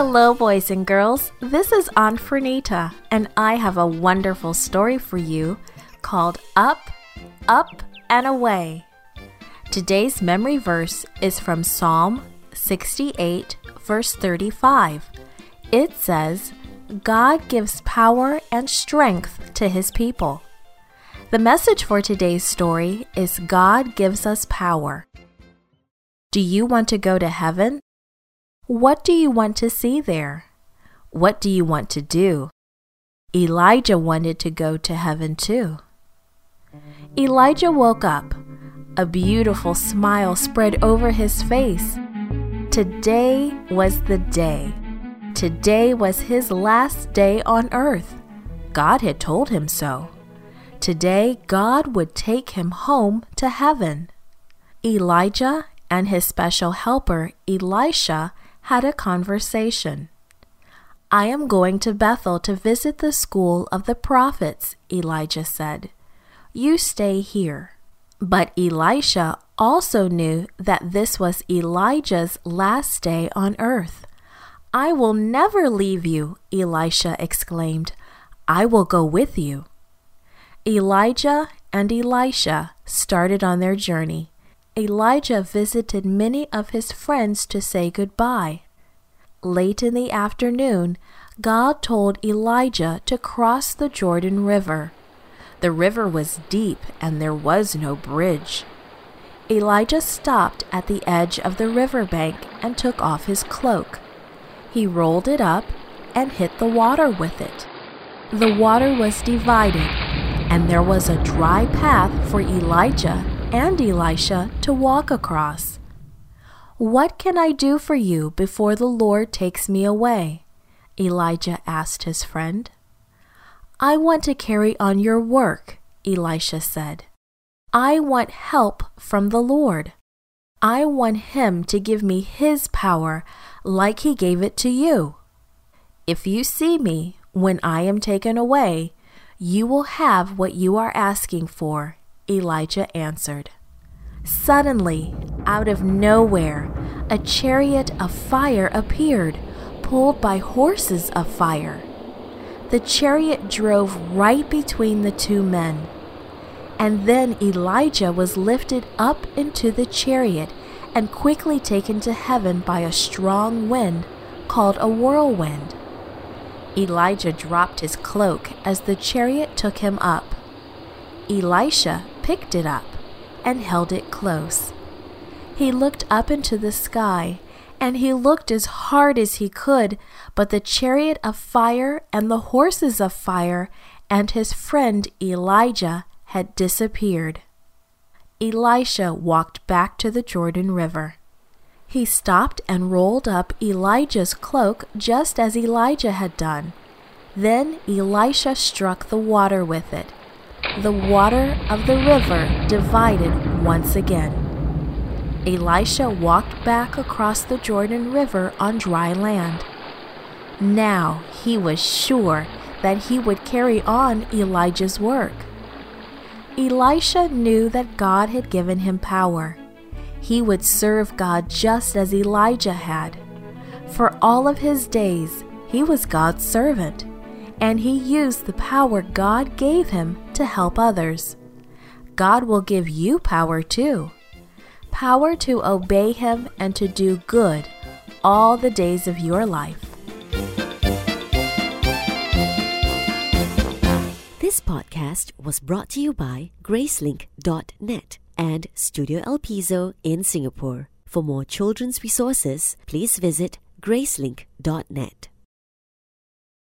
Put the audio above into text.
Hello, boys and girls. This is Aunt Fernita, and I have a wonderful story for you called Up, Up, and Away. Today's memory verse is from Psalm 68, verse 35. It says, God gives power and strength to his people. The message for today's story is God gives us power. Do you want to go to heaven? What do you want to see there? What do you want to do? Elijah wanted to go to heaven too. Elijah woke up. A beautiful smile spread over his face. Today was the day. Today was his last day on earth. God had told him so. Today, God would take him home to heaven. Elijah and his special helper, Elisha, had a conversation. I am going to Bethel to visit the school of the prophets, Elijah said. You stay here. But Elisha also knew that this was Elijah's last day on earth. I will never leave you, Elisha exclaimed. I will go with you. Elijah and Elisha started on their journey. Elijah visited many of his friends to say goodbye. Late in the afternoon, God told Elijah to cross the Jordan River. The river was deep and there was no bridge. Elijah stopped at the edge of the river bank and took off his cloak. He rolled it up and hit the water with it. The water was divided, and there was a dry path for Elijah and Elisha to walk across. What can I do for you before the Lord takes me away? Elijah asked his friend. I want to carry on your work, Elisha said. I want help from the Lord. I want Him to give me His power like He gave it to you. If you see me when I am taken away, you will have what you are asking for, Elijah answered. Suddenly, out of nowhere, a chariot of fire appeared, pulled by horses of fire. The chariot drove right between the two men. And then Elijah was lifted up into the chariot and quickly taken to heaven by a strong wind called a whirlwind. Elijah dropped his cloak as the chariot took him up. Elisha picked it up and held it close. He looked up into the sky, and he looked as hard as he could, but the chariot of fire and the horses of fire and his friend Elijah had disappeared. Elisha walked back to the Jordan River. He stopped and rolled up Elijah's cloak just as Elijah had done. Then Elisha struck the water with it. The water of the river divided once again. Elisha walked back across the Jordan River on dry land. Now he was sure that he would carry on Elijah's work. Elisha knew that God had given him power he would serve God just as Elijah had. For all of his days, he was God's servant, and he used the power God gave him to help others. God will give you power too power to obey him and to do good all the days of your life. This podcast was brought to you by Gracelink.net and Studio El Piso in Singapore. For more children's resources, please visit gracelink.net.